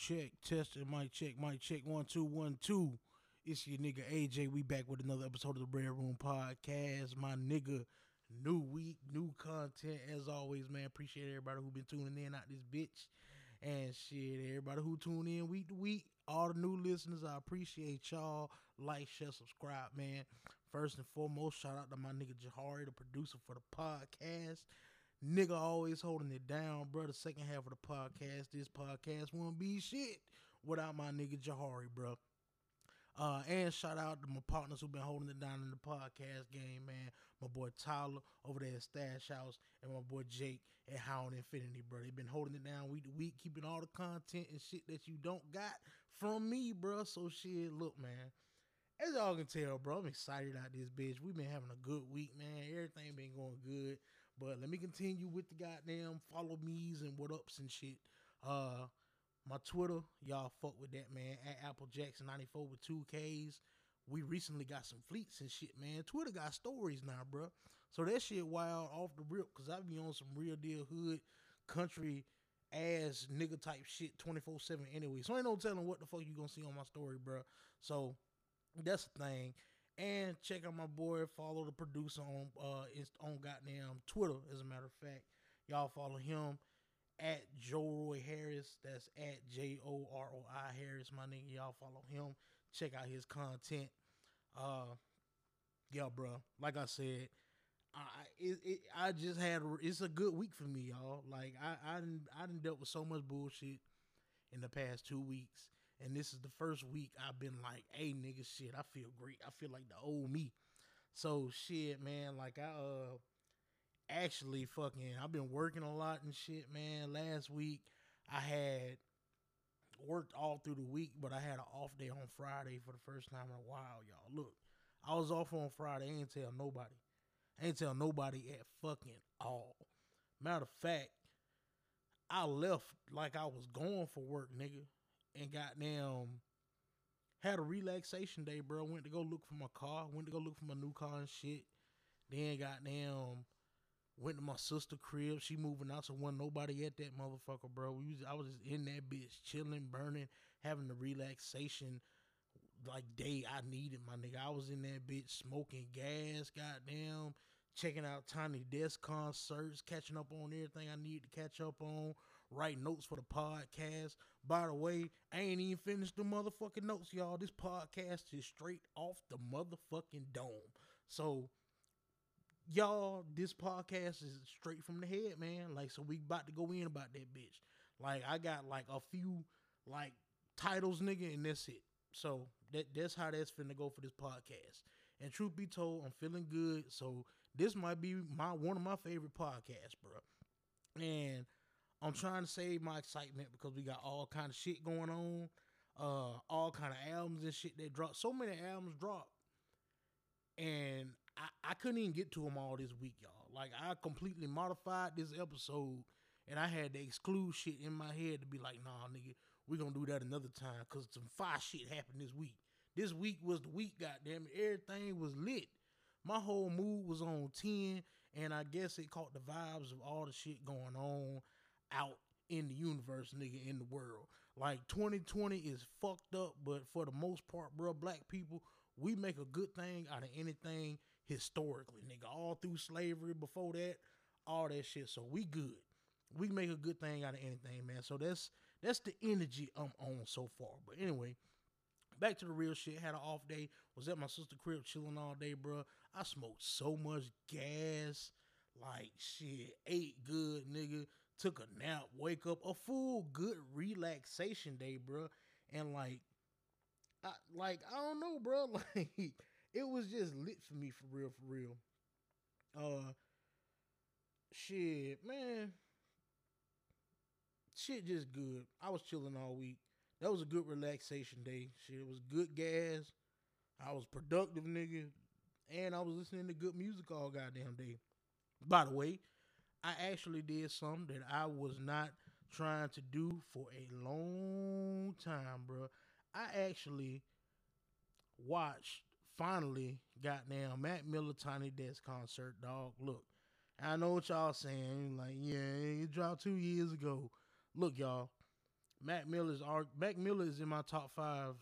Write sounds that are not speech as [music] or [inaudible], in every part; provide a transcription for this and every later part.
check, testing, mic check, mic check, one, two, one, two. It's your nigga AJ. We back with another episode of the Red Room Podcast. My nigga, new week, new content. As always, man, appreciate everybody who been tuning in out this bitch. And shit, everybody who tune in week to week, all the new listeners, I appreciate y'all. Like, share, subscribe, man. First and foremost, shout out to my nigga Jahari, the producer for the podcast. Nigga always holding it down, bro. The second half of the podcast, this podcast won't be shit without my nigga Jahari, bro. Uh, and shout out to my partners who've been holding it down in the podcast game, man. My boy Tyler over there at Stash House and my boy Jake at Hound Infinity, bro. They've been holding it down week to week, keeping all the content and shit that you don't got from me, bro. So shit, look, man. As y'all can tell, bro, I'm excited out this bitch. We've been having a good week, man. Everything been going good. But let me continue with the goddamn follow me's and what ups and shit. Uh my Twitter, y'all fuck with that man at Apple Jackson 94 with two Ks. We recently got some fleets and shit, man. Twitter got stories now, bro. So that shit wild off the rip because I be on some real deal hood country ass nigga type shit 24 7 anyway. So ain't no telling what the fuck you gonna see on my story, bro. So that's the thing. And check out my boy. Follow the producer on uh on goddamn Twitter. As a matter of fact, y'all follow him at Joe Roy Harris. That's at J O R O I Harris. My nigga, y'all follow him. Check out his content. Uh, yeah, bro. Like I said, I it, it, I just had it's a good week for me, y'all. Like I I didn't I didn't dealt with so much bullshit in the past two weeks and this is the first week I've been like, hey nigga, shit, I feel great. I feel like the old me. So shit, man, like I uh actually fucking I've been working a lot and shit, man. Last week I had worked all through the week, but I had an off day on Friday for the first time in a while, y'all. Look, I was off on Friday, I ain't tell nobody. I ain't tell nobody at fucking all. Matter of fact, I left like I was going for work, nigga and goddamn had a relaxation day, bro. Went to go look for my car. Went to go look for my new car and shit. Then goddamn went to my sister crib. She moving out, so wasn't nobody at that motherfucker, bro. We was, I was just in that bitch, chilling, burning, having the relaxation like day I needed, my nigga. I was in that bitch smoking gas, goddamn, checking out Tiny Desk concerts, catching up on everything I need to catch up on, write notes for the podcast. By the way, I ain't even finished the motherfucking notes, y'all. This podcast is straight off the motherfucking dome. So, y'all, this podcast is straight from the head, man. Like, so we about to go in about that bitch. Like, I got like a few like titles, nigga, and that's it. So that that's how that's finna go for this podcast. And truth be told, I'm feeling good. So this might be my one of my favorite podcasts, bro. And I'm trying to save my excitement because we got all kind of shit going on, uh, all kind of albums and shit that dropped. So many albums dropped, and I, I couldn't even get to them all this week, y'all. Like I completely modified this episode, and I had to exclude shit in my head to be like, nah, nigga, we gonna do that another time because some fire shit happened this week. This week was the week, goddamn it. Everything was lit. My whole mood was on 10, and I guess it caught the vibes of all the shit going on out in the universe, nigga, in the world. Like 2020 is fucked up, but for the most part, bro, black people, we make a good thing out of anything historically, nigga. All through slavery, before that, all that shit. So we good. We make a good thing out of anything, man. So that's that's the energy I'm on so far. But anyway, back to the real shit. Had an off day. Was at my sister crib chilling all day, bro. I smoked so much gas. Like shit, ate good, nigga took a nap, wake up, a full good relaxation day, bro. And like, I like I don't know, bro. [laughs] Like it was just lit for me for real, for real. Uh, shit, man. Shit, just good. I was chilling all week. That was a good relaxation day. Shit, it was good gas. I was productive, nigga, and I was listening to good music all goddamn day. By the way, I actually did something that I was not trying to do for a long time, bro. I actually watched finally goddamn Mac Miller Tiny Desk concert, dog. Look, I know what y'all saying. Like, yeah, it dropped two years ago. Look, y'all. Matt Miller is our Mac Miller is in my top five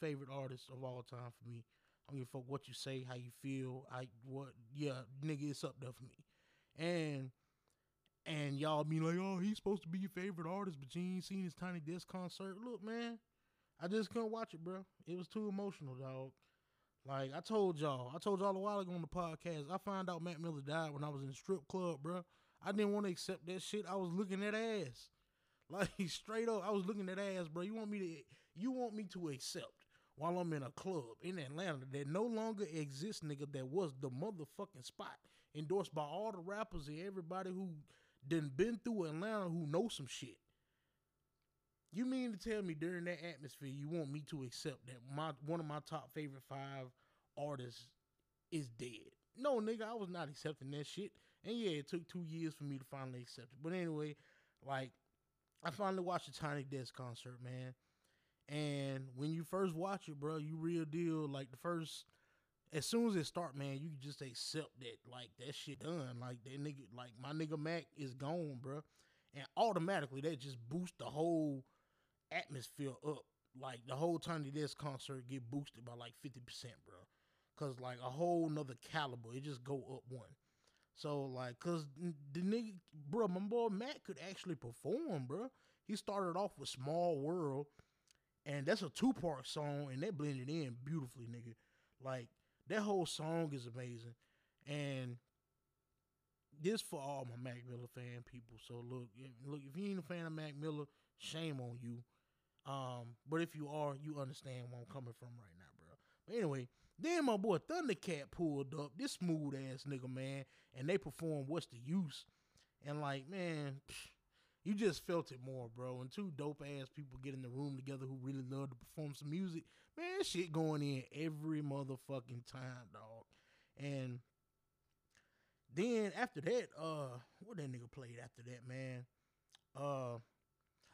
favorite artists of all time for me. I don't give a fuck what you say, how you feel, I what yeah, nigga, it's up there for me. And and y'all be like, oh, he's supposed to be your favorite artist, but you ain't seen his Tiny Desk concert. Look, man, I just couldn't watch it, bro. It was too emotional, dog. Like I told y'all, I told y'all a while ago on the podcast. I found out Matt Miller died when I was in the strip club, bro. I didn't want to accept that shit. I was looking at ass, [laughs] like straight up. I was looking at ass, bro. You want me to? You want me to accept while I'm in a club in Atlanta that no longer exists, nigga? That was the motherfucking spot endorsed by all the rappers and everybody who done been through Atlanta who know some shit. You mean to tell me during that atmosphere you want me to accept that my one of my top favorite five artists is dead? No, nigga, I was not accepting that shit. And yeah, it took two years for me to finally accept it. But anyway, like I finally watched the Tiny Desk concert, man. And when you first watch it, bro, you real deal. Like the first, as soon as it start, man, you just accept that, like that shit done. Like that nigga, like my nigga Mac is gone, bro. And automatically that just boost the whole atmosphere up. Like the whole Tiny Desk concert get boosted by like fifty percent, bro. Cause like a whole nother caliber, it just go up one. So like, cause the nigga, bro, my boy Mac could actually perform, bro. He started off with Small World, and that's a two part song, and they blended in beautifully, nigga. Like that whole song is amazing, and this for all my Mac Miller fan people. So look, look, if you ain't a fan of Mac Miller, shame on you. Um, but if you are, you understand where I'm coming from right now, bro. But anyway, then my boy Thundercat pulled up, this smooth ass nigga, man, and they performed What's the Use? And like, man, psh, you just felt it more, bro. And two dope ass people get in the room together who really love to perform some music. Man, shit going in every motherfucking time, dog. And then after that, uh, what that nigga played after that, man? Uh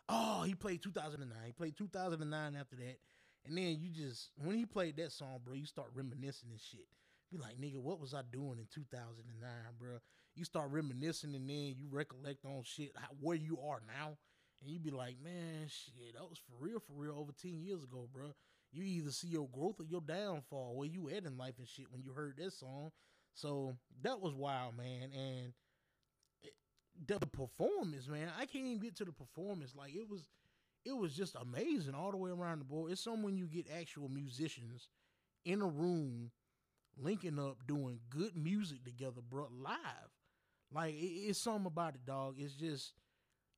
Oh, he played 2009. He played 2009 after that. And then you just, when he played that song, bro, you start reminiscing and shit. Be like, nigga, what was I doing in 2009, bro? You start reminiscing and then you recollect on shit, how, where you are now. And you be like, man, shit, that was for real, for real over 10 years ago, bro. You either see your growth or your downfall, where you at in life and shit when you heard that song. So that was wild, man. And the, performance, man. I can't even get to the performance. Like it was, it was just amazing all the way around the board. It's some when you get actual musicians in a room linking up doing good music together, bro, live. Like it, it's something about it, dog. It's just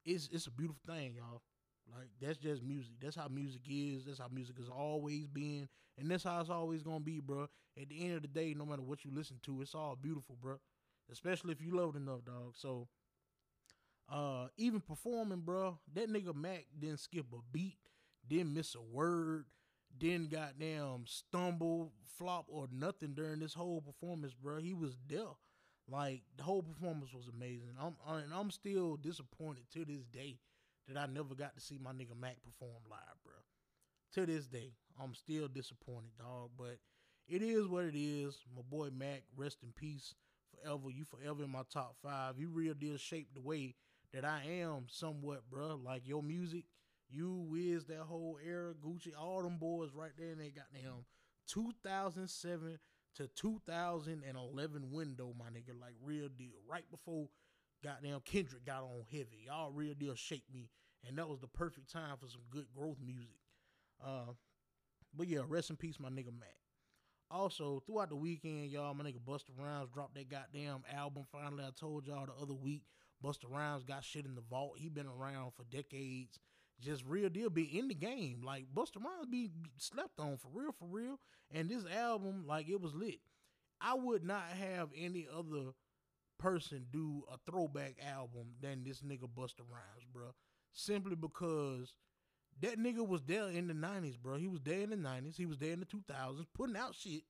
it's it's a beautiful thing, y'all. Like that's just music. That's how music is. That's how music has always been, and that's how it's always gonna be, bro. At the end of the day, no matter what you listen to, it's all beautiful, bro. Especially if you love it enough, dog. So uh, even performing, bro, that nigga Mac didn't skip a beat, didn't miss a word, didn't goddamn stumble, flop, or nothing during this whole performance, bro. He was there. Like the whole performance was amazing. I'm and I'm still disappointed to this day that I never got to see my nigga Mac perform live, bro. To this day, I'm still disappointed, dog. But it is what it is. My boy Mac, rest in peace forever. You forever in my top five. You real deal shaped the way that I am somewhat, bro. Like your music, you Wiz, that whole era, Gucci, all them boys right there, and they got them 2007 to 2011 window, my nigga, like real deal. Right before goddamn Kendrick got on heavy, y'all real deal shaped me, and that was the perfect time for some good growth music. Uh, but yeah, rest in peace, my nigga Matt. Also, throughout the weekend, y'all, my nigga Busta Rhymes dropped that goddamn album. Finally, I told y'all the other week Busta Rhymes got shit in the vault. He been around for decades. Just real deal be in the game. Like Busta Rhymes be slept on for real, for real. And this album, like it was lit. I would not have any other person do a throwback album than this nigga Busta Rhymes, bro. Simply because that nigga was there in the 90s, bro. He was there in the 90s. He was there in the 2000s, putting out shit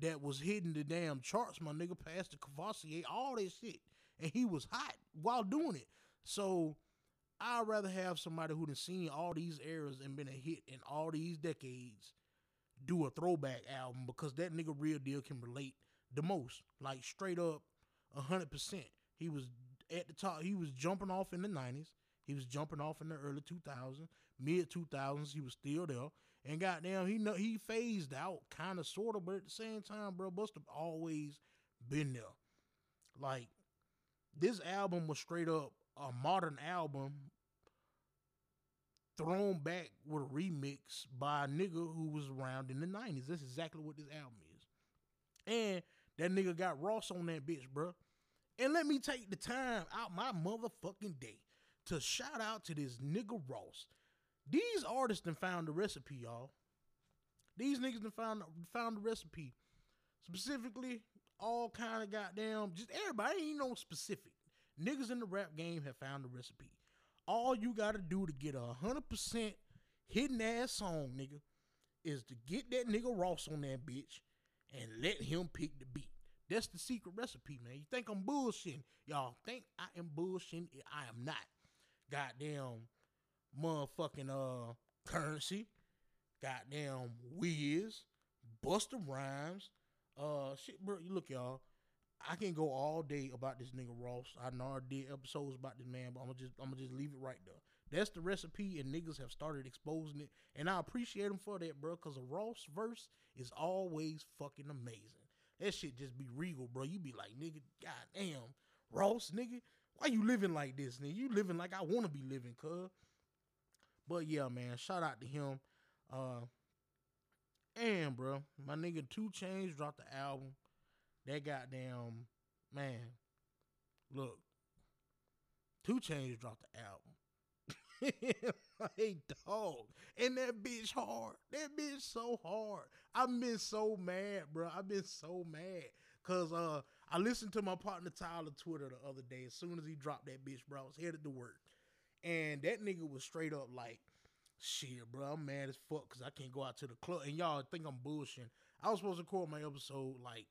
that was hitting the damn charts, my nigga, past the Courvoisier, all that shit and he was hot while doing it. So I'd rather have somebody who done seen all these eras and been a hit in all these decades do a throwback album because that nigga real deal can relate the most. Like straight up hundred percent. He was at the top, he was jumping off in the nineties. He was jumping off in the early 2000s, mid two thousands, he was still there. And goddamn, he know he phased out, kind of, sort of, but at the same time, bro, Busta always been there. Like this album was straight up a modern album thrown back with a remix by a nigga who was around in the 90s. That's exactly what this album is. And that nigga got Ross on that bitch, bro. And let me take the time out my motherfucking day to shout out to this nigga Ross. These artists done found the recipe, y'all. These niggas done found found the recipe. Specifically, all kind of goddamn, just everybody ain't no specific. Niggas in the rap game have found the recipe. All you gotta do to get a hundred percent hidden ass song, nigga, is to get that nigga Ross on that bitch and let him pick the beat. That's the secret recipe, man. You think I'm bullshitting? Y'all think I am bullshitting? I am not. Goddamn motherfucking uh currency. Goddamn Wiz, Busta Rhymes. Uh shit, bro. You look, y'all. I can go all day about this nigga Ross. I know I did episodes about this man, but I'm gonna just I'm gonna just leave it right there. That's the recipe, and niggas have started exposing it, and I appreciate them for that, bro. Cause a Ross verse is always fucking amazing. That shit just be regal, bro. You be like, nigga, goddamn, Ross, nigga, why you living like this, nigga? You living like I want to be living, cuz. But yeah, man, shout out to him. Uh, and bro, my nigga 2 Chainz dropped the album. That goddamn man, look, 2 Chainz dropped the album. [laughs] like dog, and that bitch hard. That bitch so hard. I've been so mad, bro. I've been so mad. Cause uh I listened to my partner Tyler Twitter the other day. As soon as he dropped that bitch, bro, I was headed to work. And that nigga was straight up like, shit, bro, I'm mad as fuck because I can't go out to the club. And y'all think I'm bullshitting. I was supposed to record my episode like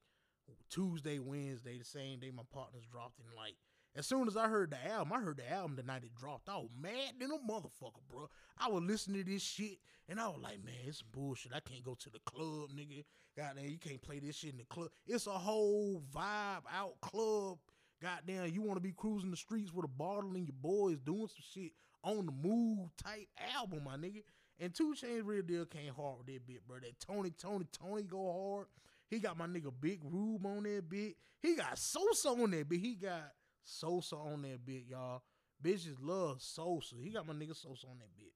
Tuesday, Wednesday, the same day my partners dropped. And like, as soon as I heard the album, I heard the album the night it dropped. I was mad than a motherfucker, bro. I was listening to this shit and I was like, man, it's bullshit. I can't go to the club, nigga. Goddamn, you can't play this shit in the club. It's a whole vibe out club. Goddamn, you want to be cruising the streets with a bottle and your boys doing some shit on the move type album, my nigga. And 2 Chainz real deal came hard with that bit, bro. That Tony, Tony, Tony go hard. He got my nigga Big Rube on that bit. He got Sosa on that bit. He got Sosa on that bit, y'all. Bitches love Sosa. He got my nigga Sosa on that bit.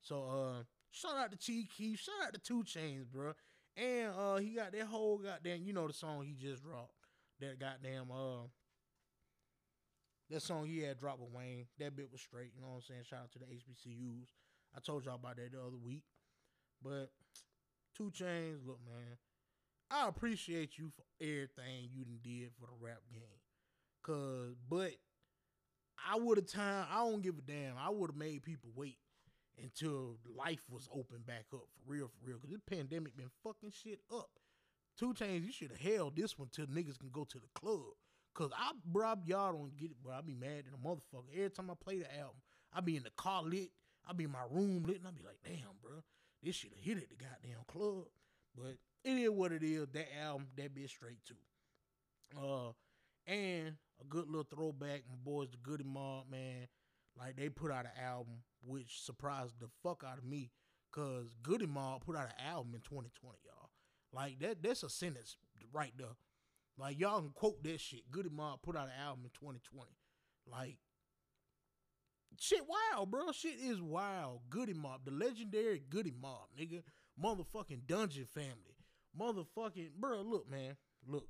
So uh shout out to Chief Keef. Shout out to 2 Chainz, bro. And uh he got that whole goddamn, you know the song he just dropped. That goddamn uh that song he had dropped with Wayne. That bit was straight, you know what I'm saying? Shout out to the HBCUs. I told y'all about that the other week. But 2 Chainz, look, man. I appreciate you for everything you did for the rap game. Cause, but I would have time. I don't give a damn. I would have made people wait until life was open back up for real, for real. Cause this pandemic been fucking shit up. 2 Chainz, you should have held this one till niggas can go to the club. Cause I, bro, y'all don't get it, bro. I be mad at a motherfucker. Every time I play the album, I be in the car lit. I be in my room lit, and I be like, damn, bro, this should have hit at the goddamn club. But it is what it is. That album, that bitch straight too. Uh, and a good little throwback. My boys, the Goodie Mob, man. Like they put out an album, which surprised the fuck out of me, cause Goodie Mob put out an album in 2020, y'all. Like that, that's a sentence right there. Like y'all can quote that shit. Goodie Mob put out an album in 2020. Like shit wild, bro. Shit is wild. Goodie Mob, the legendary Goodie Mob, nigga. Motherfucking Dungeon Family. Motherfucking bro, look, man. Look.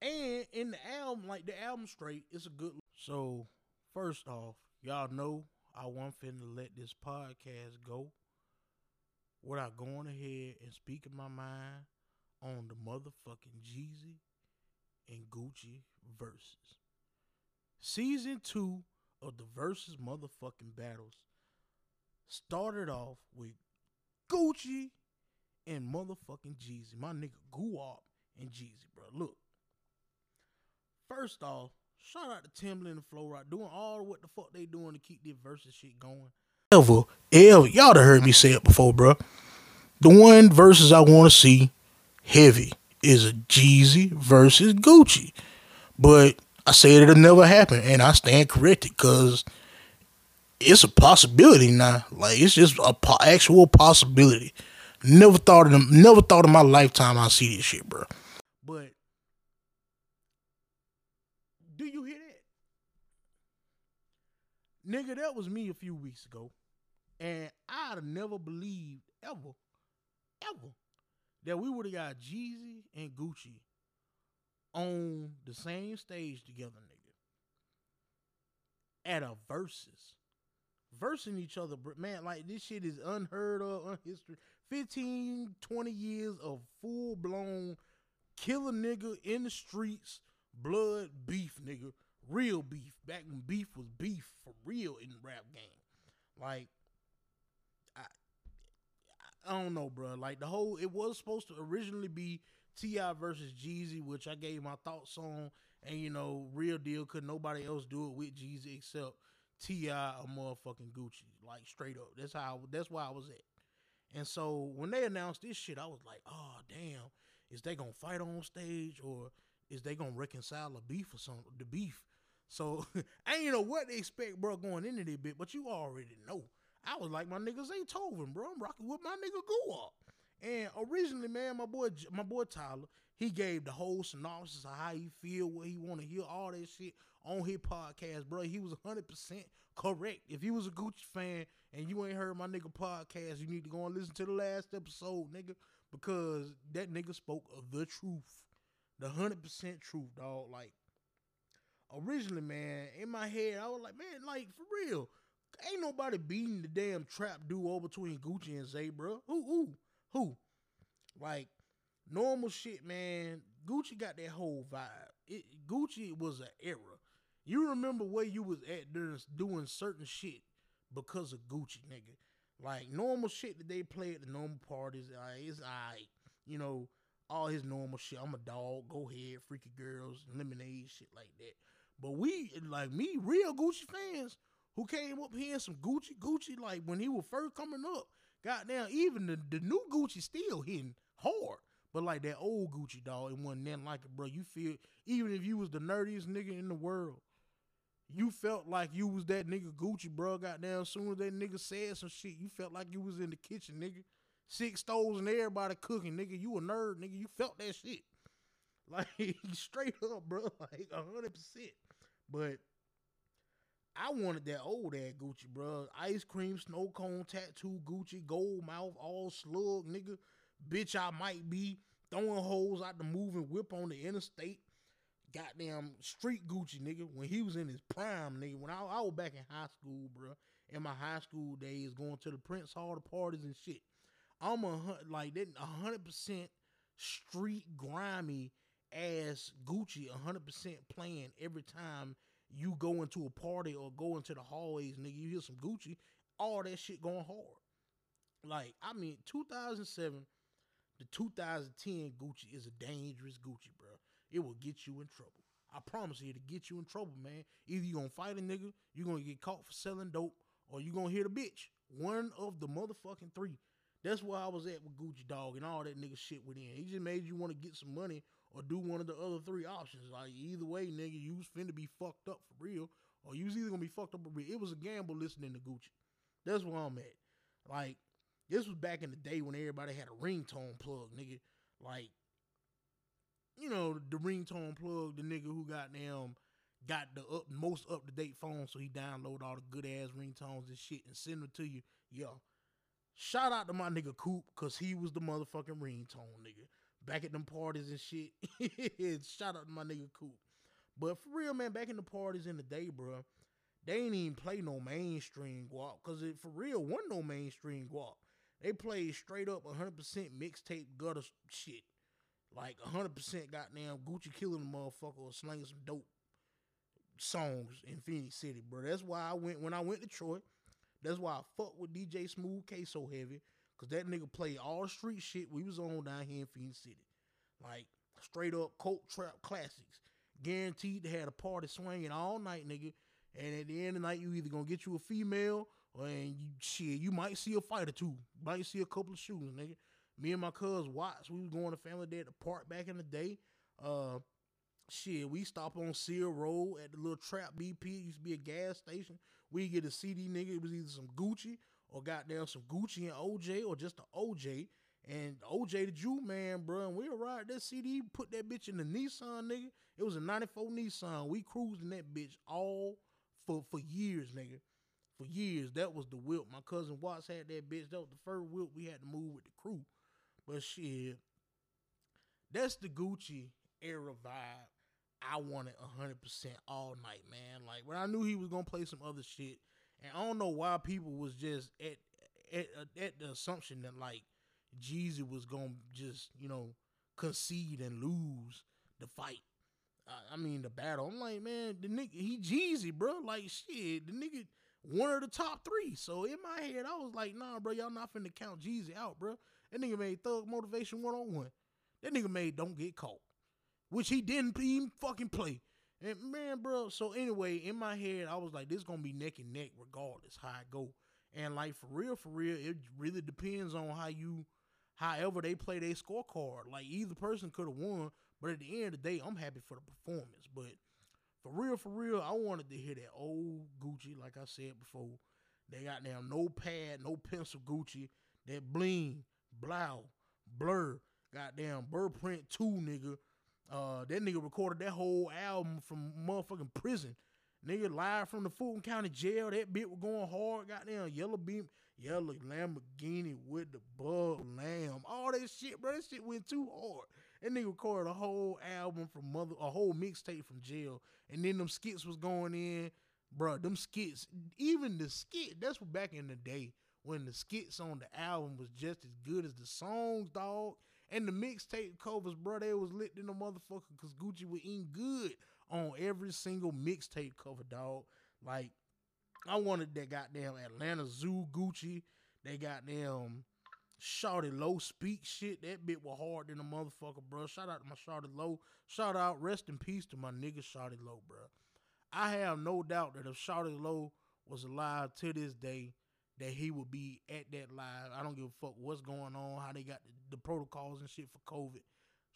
And in the album, like the album straight, it's a good so first off, y'all know I want finna let this podcast go without going ahead and speaking my mind on the motherfucking Jeezy and Gucci verses. Season two of the verses motherfucking battles started off with Gucci and motherfucking Jeezy. My nigga Guwop and Jeezy, bro. Look. First off, shout out to Timbaland and Flo Rida doing all what the fuck they doing to keep this versus shit going. Ever, ever, y'all done heard me say it before, bro. The one verses I want to see heavy is a Jeezy versus Gucci. But I said it'll never happen, and I stand corrected because it's a possibility now. Like it's just a po- actual possibility. Never thought in never thought in my lifetime I see this shit, bro. But do you hear that? Nigga, that was me a few weeks ago. And I'd have never believed ever, ever, that we would have got Jeezy and Gucci on the same stage together, nigga. At a versus. Versing each other, man, like this shit is unheard of, unhistory. 15, 20 years of full blown killer nigga in the streets, blood beef, nigga. Real beef. Back when beef was beef for real in the rap game. Like, I, I don't know, bro. Like the whole, it was supposed to originally be T.I. versus Jeezy, which I gave my thoughts on, and you know, real deal. Could nobody else do it with Jeezy except T.I. or motherfucking Gucci? Like straight up. That's how. That's why I was at. And so when they announced this shit, I was like, oh damn, is they gonna fight on stage or is they gonna reconcile the beef or something? The beef. So [laughs] I ain't know what they expect, bro, going into this bit, but you already know. I was like my niggas ain't Tovin, bro. I'm rocking with my nigga Guwop. And originally, man, my boy, my boy Tyler, he gave the whole synopsis of how he feel, what he want to hear, all that shit on his podcast, bro. He was 100% correct. If you was a Gucci fan and you ain't heard my nigga podcast, you need to go and listen to the last episode, nigga, because that nigga spoke of the truth. The 100% truth, dog. Like, originally, man, in my head, I was like, man, like, for real, ain't nobody beating the damn trap duo between Gucci and Zay, bro. Who, who? Who? Like normal shit, man. Gucci got that whole vibe. It, Gucci was an era. You remember where you was at during doing certain shit because of Gucci, nigga. Like normal shit that they play at the normal parties, it's alright. You know, all his normal shit. I'm a dog. Go ahead, freaky girls, lemonade, shit like that. But we, like me, real Gucci fans who came up here some Gucci, Gucci, like when he was first coming up, Goddamn, even the, the new Gucci still hitting hard. But like that old Gucci dog, it wasn't nothing like it, bro. You feel even if you was the nerdiest nigga in the world, you felt like you was that nigga Gucci, bro. Goddamn, as soon as that nigga said some shit, you felt like you was in the kitchen, nigga. Six stoves and everybody cooking, nigga. You a nerd, nigga. You felt that shit. [laughs] Like [laughs] straight up, bro. Like hundred percent. But I wanted that old ass Gucci, bro. Ice cream, snow cone, tattoo, Gucci, gold mouth, all slug, nigga. Bitch, I might be throwing holes out the moving whip on the interstate. Goddamn street Gucci, nigga. When he was in his prime, nigga. When I, I was back in high school, bro. In my high school days, going to the Prince Hall, the parties and shit. I'm a like that, hundred percent street grimy ass Gucci, hundred percent playing every time you go into a party or go into the hallways, nigga, you hear some Gucci, all that shit going hard. Like, I mean, 2007 to 2010 Gucci is a dangerous Gucci, bro. It will get you in trouble. I promise you, it'll get you in trouble, man. Either you gonna fight a nigga, you gonna get caught for selling dope, or you gonna hit a bitch. One of the motherfucking three. That's where I was at with Gucci Dog and all that nigga shit within. He just made you want to get some money or do one of the other three options. Like either way, nigga, you was finna be fucked up for real, or you was either gonna be fucked up for real. It was a gamble listening to Gucci. That's where I'm at. Like this was back in the day when everybody had a ringtone plug, nigga. Like you know the ringtone plug, the nigga who got them got the up, most up to date phone, so he download all the good ass ringtones and shit and send them to you. Yo, shout out to my nigga Coop, cause he was the motherfucking ringtone nigga back at them parties and shit. [laughs] Shout out to my nigga Coop. But for real, man, back in the parties in the day, bro, they ain't even play no mainstream Guwop. Cause it for real wasn't no mainstream Guwop. They played straight up 100% mixtape gutter shit. Like 100% goddamn Gucci killing the motherfucker or slinging some dope songs in Phenix City, bro. That's why I went when I went to Troy. That's why I fuck with DJ Smooth K so heavy. Cause that nigga played all street shit we was on down here in Phenix City. Like straight up coke trap classics. Guaranteed to have a party swinging all night, nigga. And at the end of the night, you either gonna get you a female or and you shit, you might see a fight or two. might see a couple of shootings, nigga. Me and my cuz Watts, we was going to family day at the park back in the day. Uh shit, we stop on Seal Road at the little trap BP. It used to be a gas station. We get a CD, nigga. It was either some Gucci or goddamn some Gucci and OJ or just the OJ. And OJ the Juice Man, bro. And we arrived that CD, put that bitch in the Nissan, nigga. It was a 94 Nissan. We cruised in that bitch all for for years, nigga. For years. That was the whip. My cousin Watts had that bitch. That was the first whip we had to move with the crew. But shit, that's the Gucci era vibe. I wanted hundred percent all night, man. Like when I knew he was gonna play some other shit, and I don't know why people was just at at at the assumption that like Jeezy was gonna just you know concede and lose the fight. I mean the battle. I'm like, man, the nigga he Jeezy, bro. Like shit, the nigga one of the top three. So in my head, I was like, nah, bro, y'all not finna count Jeezy out, bro. That nigga made Thug Motivation one on one. That nigga made Don't Get Caught, which he didn't even fucking play. And man, bro. So anyway, in my head, I was like, this gonna be neck and neck regardless how I go. And like for real, for real, it really depends on how you however they play their scorecard. Like either person could have won, but at the end of the day, I'm happy for the performance. But for real, for real, I wanted to hear that old Gucci, like I said before. They got now no pad, no pencil Gucci, that bling, blow, blur, goddamn Burrprint 2 nigga. Uh, that nigga recorded that whole album from motherfucking prison. Nigga live from the Fulton County Jail. That bit was going hard. Goddamn yellow beam, yellow Lamborghini with the bug lamb. All that shit, bro. That shit went too hard. That nigga recorded a whole album from mother, a whole mixtape from jail, and then them skits was going in, bro. Them skits, even the skit. That's what back in the day when the skits on the album was just as good as the songs, dog. And the mixtape covers, bro, they was lit in the motherfucker because Gucci was eating good on every single mixtape cover, dog. Like, I wanted that goddamn Atlanta Zoo Gucci. They got them Shawty Lo speak shit. That bit was hard than a motherfucker, bro. Shout out to my Shawty Lo. Shout out, rest in peace to my nigga Shawty Lo, bro. I have no doubt that if Shawty Lo was alive to this day, that he would be at that live. I don't give a fuck what's going on, how they got the, the protocols and shit for COVID.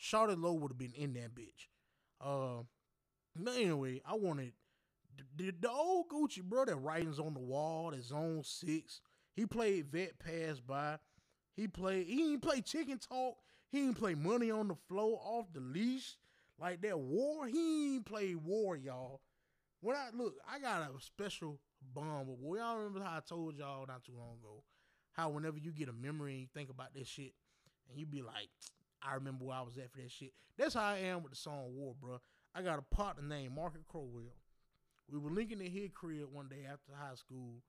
Shawty Lo would have been in that bitch. Uh, but anyway, I wanted the, the, the old Gucci bro that writings on the wall, that zone six. He played vet pass by. He played. He didn't play chicken talk. He didn't play money on the floor off the leash like that war. He ain't play war, y'all. When I look, I got a special bomb with war. Y'all remember how I told y'all not too long ago how whenever you get a memory and you think about this shit, and you be like, I remember where I was at for that shit. That's how I am with the song War, bro. I got a partner named Marcus Crowell. We were linking in his crib one day after high school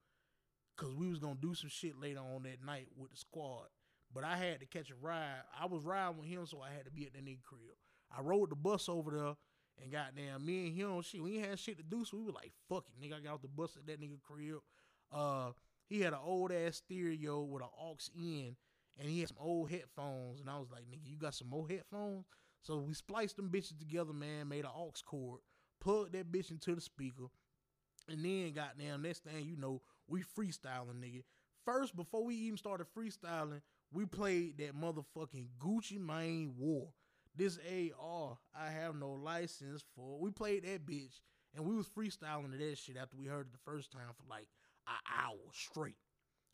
because we was gonna do some shit later on that night with the squad. But I had to catch a ride. I was riding with him, so I had to be at the nigga crib. I rode the bus over there and goddamn me and him, shit, we ain't had shit to do, so we were like, fuck it, nigga. I got off the bus at that nigga crib. Uh he had an old ass stereo with an aux in and he had some old headphones. And I was like, nigga, you got some more headphones? So we spliced them bitches together, man, made an aux cord, plugged that bitch into the speaker, and then goddamn next thing you know, we freestyling, nigga. First, before we even started freestyling, we played that motherfucking Gucci Mane War. This AR, I have no license for. We played that bitch, and we was freestyling to that shit after we heard it the first time for like an hour straight.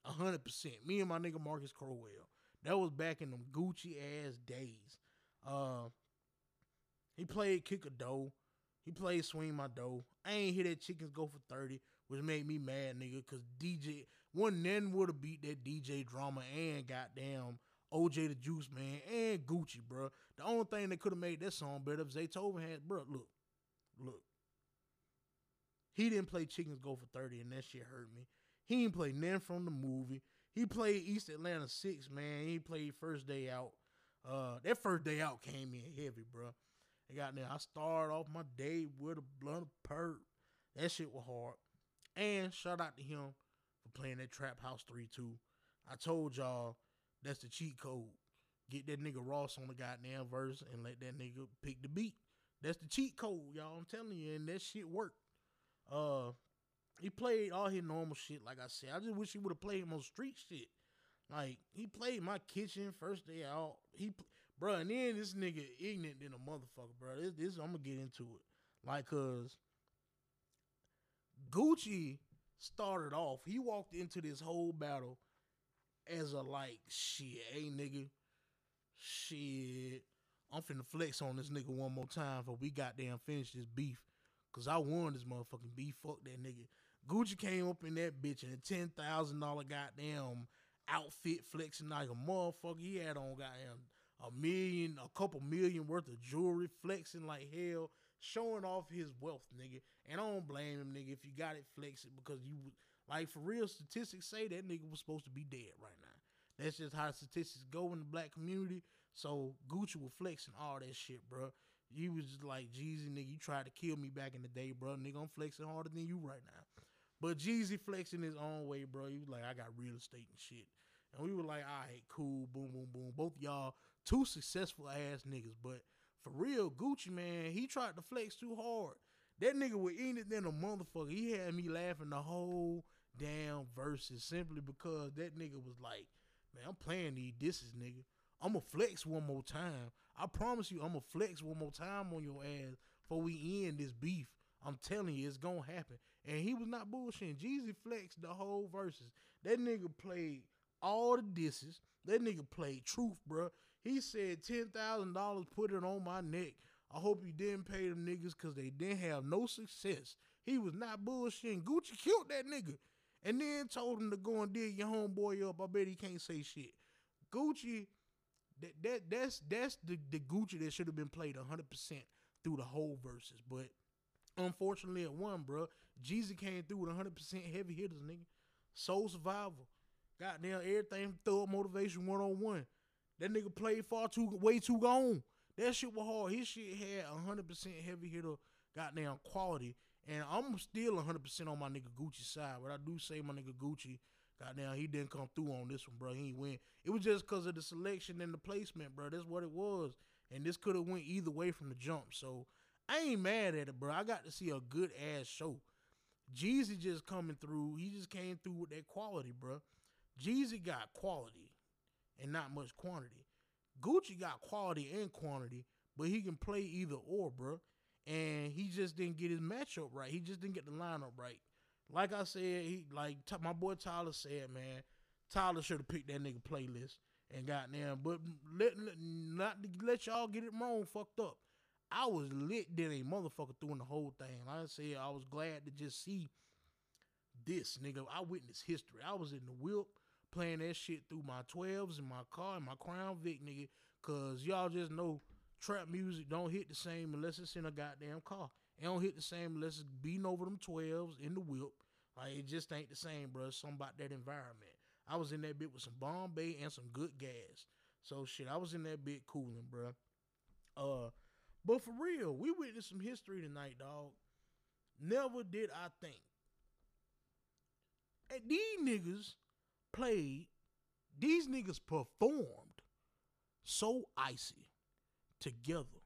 A hundred percent. Me and my nigga Marcus Crowell. That was back in them Gucci ass days. Uh, he played Kick a Dough. He played Swing My Dough. I ain't hear that chickens go for 30, which made me mad, nigga, because DJ, one then would have beat that DJ drama and goddamn OJ the Juice Man and Gucci, bro. The only thing that could have made that song better if Zaytoven had, bro, look, look. He didn't play Chickens Go for 30, and that shit hurt me. He didn't play none from the movie. He played East Atlanta 6, man. He played First Day Out. Uh, that first day out came in heavy, bro. I got there. I started off my day with a blunt perk. That shit was hard. And shout out to him for playing that Trap House 3 2. I told y'all that's the cheat code. Get that nigga Ross on the goddamn verse and let that nigga pick the beat. That's the cheat code, y'all. I'm telling you, and that shit worked. Uh, he played all his normal shit, like I said. I just wish he would have played on street shit. Like he played my kitchen first day out. He, bro, and then this nigga ignorant than a motherfucker, bro. This, this I'm gonna get into it, like, cause Gucci started off. He walked into this whole battle as a like shit, hey nigga, shit. I'm finna flex on this nigga one more time for we goddamn finish this beef. Cause I won this motherfucking beef. Fuck that nigga. Gucci came up in that bitch in a ten thousand dollar goddamn outfit flexing like a motherfucker. He had on goddamn a million, a couple million worth of jewelry, flexing like hell, showing off his wealth, nigga. And I don't blame him, nigga, if you got it flexing because you like for real statistics say that nigga was supposed to be dead right now. That's just how statistics go in the black community. So Gucci was flexing all that shit, bro. You was just like Jeezy, nigga. You tried to kill me back in the day, bro. Nigga, I'm flexing harder than you right now. But Jeezy flexing his own way, bro. He was like, I got real estate and shit. And we were like, all right, cool, boom, boom, boom. Both y'all two successful ass niggas. But for real, Gucci, man, he tried to flex too hard. That nigga was in it than a motherfucker. He had me laughing the whole damn verses simply because that nigga was like, man, I'm playing these disses, nigga. I'ma flex one more time. I promise you, I'ma flex one more time on your ass before we end this beef. I'm telling you, it's gonna happen. And he was not bullshitting. Jeezy flexed the whole verses. That nigga played all the disses. That nigga played truth, bro. He said ten thousand dollars, put it on my neck. I hope you didn't pay them niggas because they didn't have no success. He was not bullshitting. Gucci killed that nigga. And then told him to go and dig your homeboy up. I bet he can't say shit. Gucci, that, that that's that's the, the Gucci that should have been played 100% through the whole verses. But unfortunately, it won, bro. Jeezy came through with 100% heavy hitters, nigga. Soul Survivor. Goddamn, everything thug motivation one on one. That nigga played far too way too gone. That shit was hard. His shit had hundred percent heavy hitter goddamn quality. And I'm still 100% on my nigga Gucci side. But I do say my nigga Gucci, goddamn, he didn't come through on this one, bro. He ain't win. It was just because of the selection and the placement, bro. That's what it was. And this could have went either way from the jump. So I ain't mad at it, bro. I got to see a good ass show. Jeezy just coming through. He just came through with that quality, bro. Jeezy got quality and not much quantity. Gucci got quality and quantity, but he can play either or, bro. And he just didn't get his matchup right. He just didn't get the lineup right. Like I said, he like t- my boy Tyler said, man, Tyler should have picked that nigga playlist and got there. But let, let, not to let y'all get it wrong, fucked up. I was lit than a motherfucker doing the whole thing. Like I said, I was glad to just see this nigga. I witnessed history. I was in the whip playing that shit through my 12s in my car and my Crown Vic, nigga. Cause y'all just know trap music don't hit the same unless it's in a goddamn car. It don't hit the same unless it's beating over them 12s in the whip. Like it just ain't the same, bro. Something about that environment. I was in that bit with some Bombay and some good gas. So shit, I was in that bit cooling, bro. Uh, but for real, we witnessed some history tonight, dog. Never did I think. And these niggas played, these niggas performed so icy together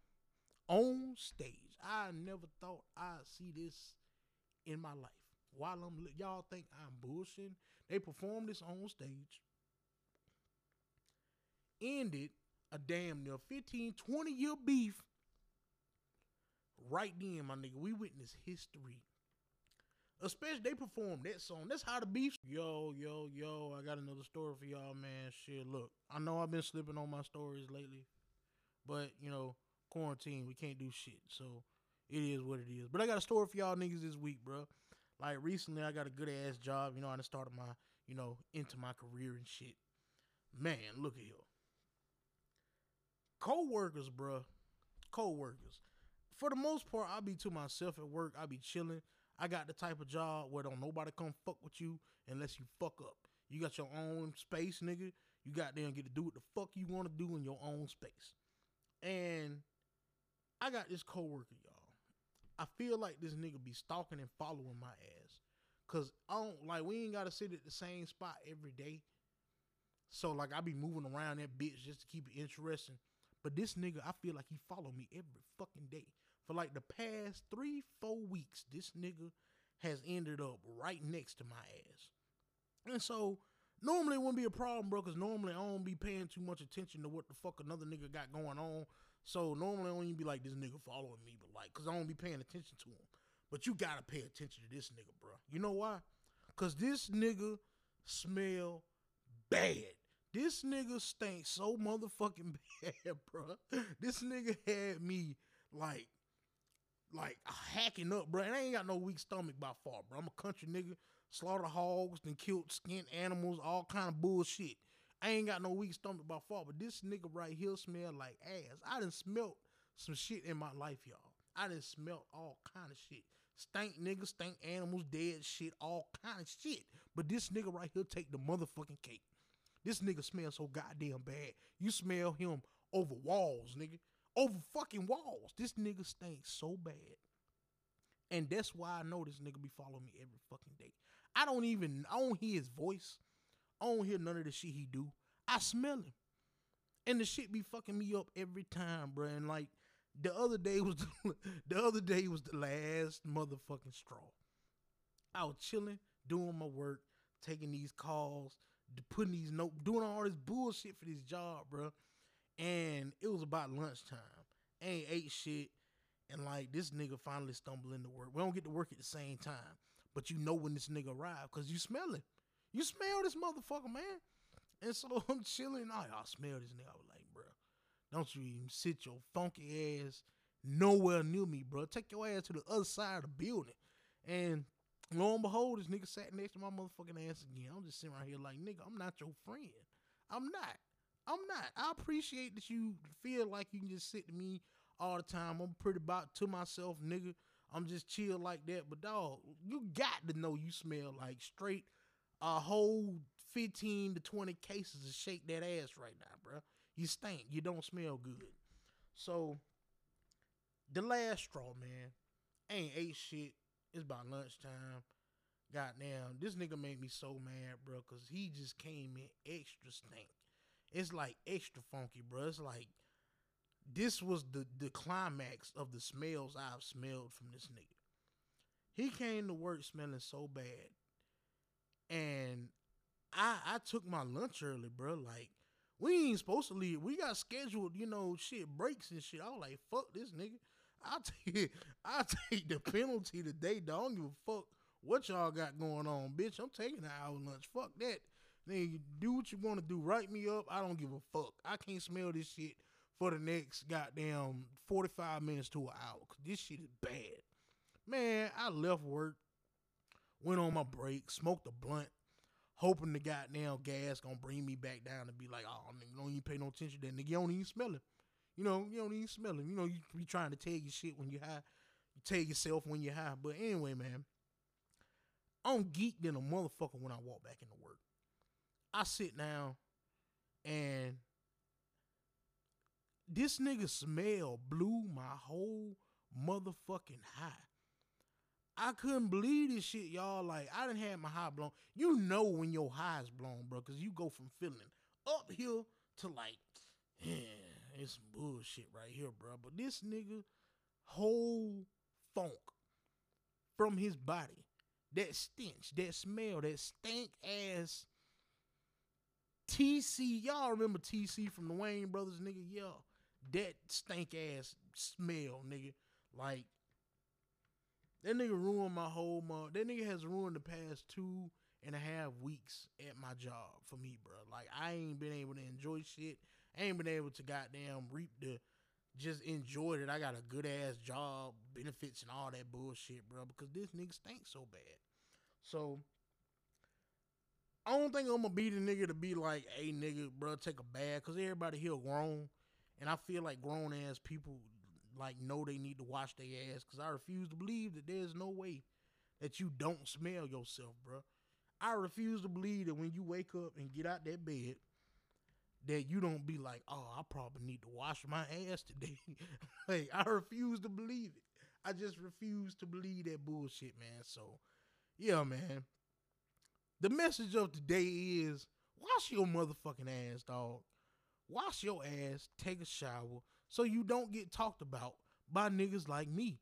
on stage. I never thought I'd see this in my life. While I'm y'all think I'm bullshitting, they performed this on stage. Ended a damn near 15, 20 year beef. Right then, my nigga, we witnessed history Especially they performed that song. That's how the beef. Yo, yo, yo! I got another story for y'all, man. Shit, look, I know I've been slipping on my stories lately, but you know, quarantine, we can't do shit. So it is what it is. But I got a story for y'all niggas this week, bro. Like recently, I got a good ass job. You know, I started my, you know, into my career and shit. Man, look at here. Co-workers, bro. Co-workers. For the most part, I be to myself at work. I be chilling. I got the type of job where don't nobody come fuck with you unless you fuck up. You got your own space, nigga. You got there and get to do what the fuck you want to do in your own space. And I got this coworker, y'all. I feel like this nigga be stalking and following my ass. Cause I don't like we ain't gotta sit at the same spot every day. So like I be moving around that bitch just to keep it interesting. But this nigga, I feel like he follow me every fucking day for like the past three, four weeks, this nigga has ended up right next to my ass. And so normally it wouldn't be a problem, bro, because normally I don't be paying too much attention to what the fuck another nigga got going on. So normally I don't even be like this nigga following me, but like, cause I don't be paying attention to him. But you gotta pay attention to this nigga, bro. You know why? Cause this nigga smell bad. This nigga stank so motherfucking [laughs] bad, bro. This nigga had me like, like hacking up, bro. And I ain't got no weak stomach by far, bro. I'm a country nigga. Slaughter hogs, then killed skinned animals, all kind of bullshit. I ain't got no weak stomach by far, but this nigga right here smell like ass. I done smelt some shit in my life, y'all. I done smelt all kind of shit. Stank niggas, stank animals, dead shit, all kind of shit. But this nigga right here take the motherfucking cake. This nigga smells so goddamn bad. You smell him over walls, nigga. Over fucking walls. This nigga stinks so bad. And that's why I know this nigga be following me every fucking day. I don't even I don't hear his voice. I don't hear none of the shit he do. I smell him. And the shit be fucking me up every time, bro. And like the other day [laughs] was the, the other day was the last motherfucking straw. I was chilling, doing my work, taking these calls, putting these notes, doing all this bullshit for this job, bro. And it was about lunchtime. ain't ate shit. And like this nigga finally stumbled into work. We don't get to work at the same time. But you know when this nigga arrived because you smell him. You smell this motherfucker, man. And so [laughs] I'm chilling. I, I smell this nigga. I was like, bro, don't you even sit your funky ass nowhere near me, bro. Take your ass to the other side of the building. And lo and behold, this nigga sat next to my motherfucking ass again. I'm just sitting right here like, nigga, I'm not your friend. I'm not. I'm not. I appreciate that you feel like you can just sit to me all the time. I'm pretty about to myself, nigga. I'm just chill like that. But dog, you got to know you smell like straight a whole 15 to 20 cases of shake that ass right now, bro. You stink. You don't smell good. So the last straw, man. Ain't ate shit. It's about lunchtime. Goddamn, this nigga made me so mad, bro, cause he just came in extra stink. It's like extra funky, bro. It's like this was the the climax of the smells I've smelled from this nigga. He came to work smelling so bad, and I I took my lunch early, bro. Like we ain't supposed to leave. We got scheduled, you know, shit breaks and shit. I was like, fuck this nigga. I'll take [laughs] I'll take the penalty today, dog. I don't give a fuck what y'all got going on, bitch. I'm taking an hour lunch. Fuck that. Then do what you want to do. Write me up. I don't give a fuck. I can't smell this shit for the next goddamn 45 minutes to an hour. Cause this shit is bad. Man, I left work, went on my break, smoked a blunt, hoping the goddamn gas gonna bring me back down and be like, oh, nigga, don't even pay no attention to that nigga. You don't even smell it. You know, you don't even smell him. You know, you be trying to tell your shit when you high. You tell yourself when you're high. But anyway, man, I'm geeked than a motherfucker when I walk back into work. I sit down and this nigga smell blew my whole motherfucking high. I couldn't believe this shit, y'all. Like, I didn't have my high blown. You know when your high is blown, bro, because you go from feeling uphill to like, yeah, it's some bullshit right here, bro. But this nigga, whole funk from his body, that stench, that smell, that stank ass TC. Y'all remember TC from the Wayans Brothers, nigga? Yeah, that stank ass smell, nigga. Like that nigga ruined my whole month. That nigga has ruined the past two and a half weeks at my job for me, bro. Like I ain't been able to enjoy shit. I ain't been able to goddamn reap the just enjoy that I got a good ass job, benefits and all that bullshit, bro. Because this nigga stinks so bad. So I don't think I'm gonna be the nigga to be like, hey nigga, bro, take a bath. Cause everybody here grown. And I feel like grown ass people like know they need to wash their ass. Cause I refuse to believe that there's no way that you don't smell yourself, bro. I refuse to believe that when you wake up and get out that bed, that you don't be like, oh, I probably need to wash my ass today. [laughs] like, I refuse to believe it. I just refuse to believe that bullshit, man. So, yeah, man. The message of today is wash your motherfucking ass, dog. Wash your ass, take a shower, so you don't get talked about by niggas like me.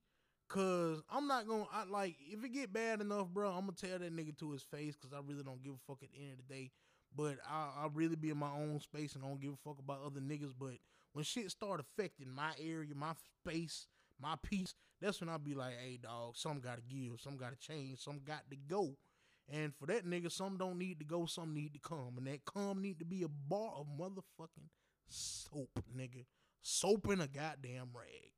Cause I'm not gonna I, like if it get bad enough, bro. I'm gonna tell that nigga to his face because I really don't give a fuck at the end of the day. But I, I really be in my own space and don't give a fuck about other niggas. But when shit start affecting my area, my space, my peace, that's when I be like, hey dog, some gotta give, some gotta change, some got to go. And for that nigga, some don't need to go, some need to come. And that come need to be a bar of motherfucking soap, nigga. Soap in a goddamn rag.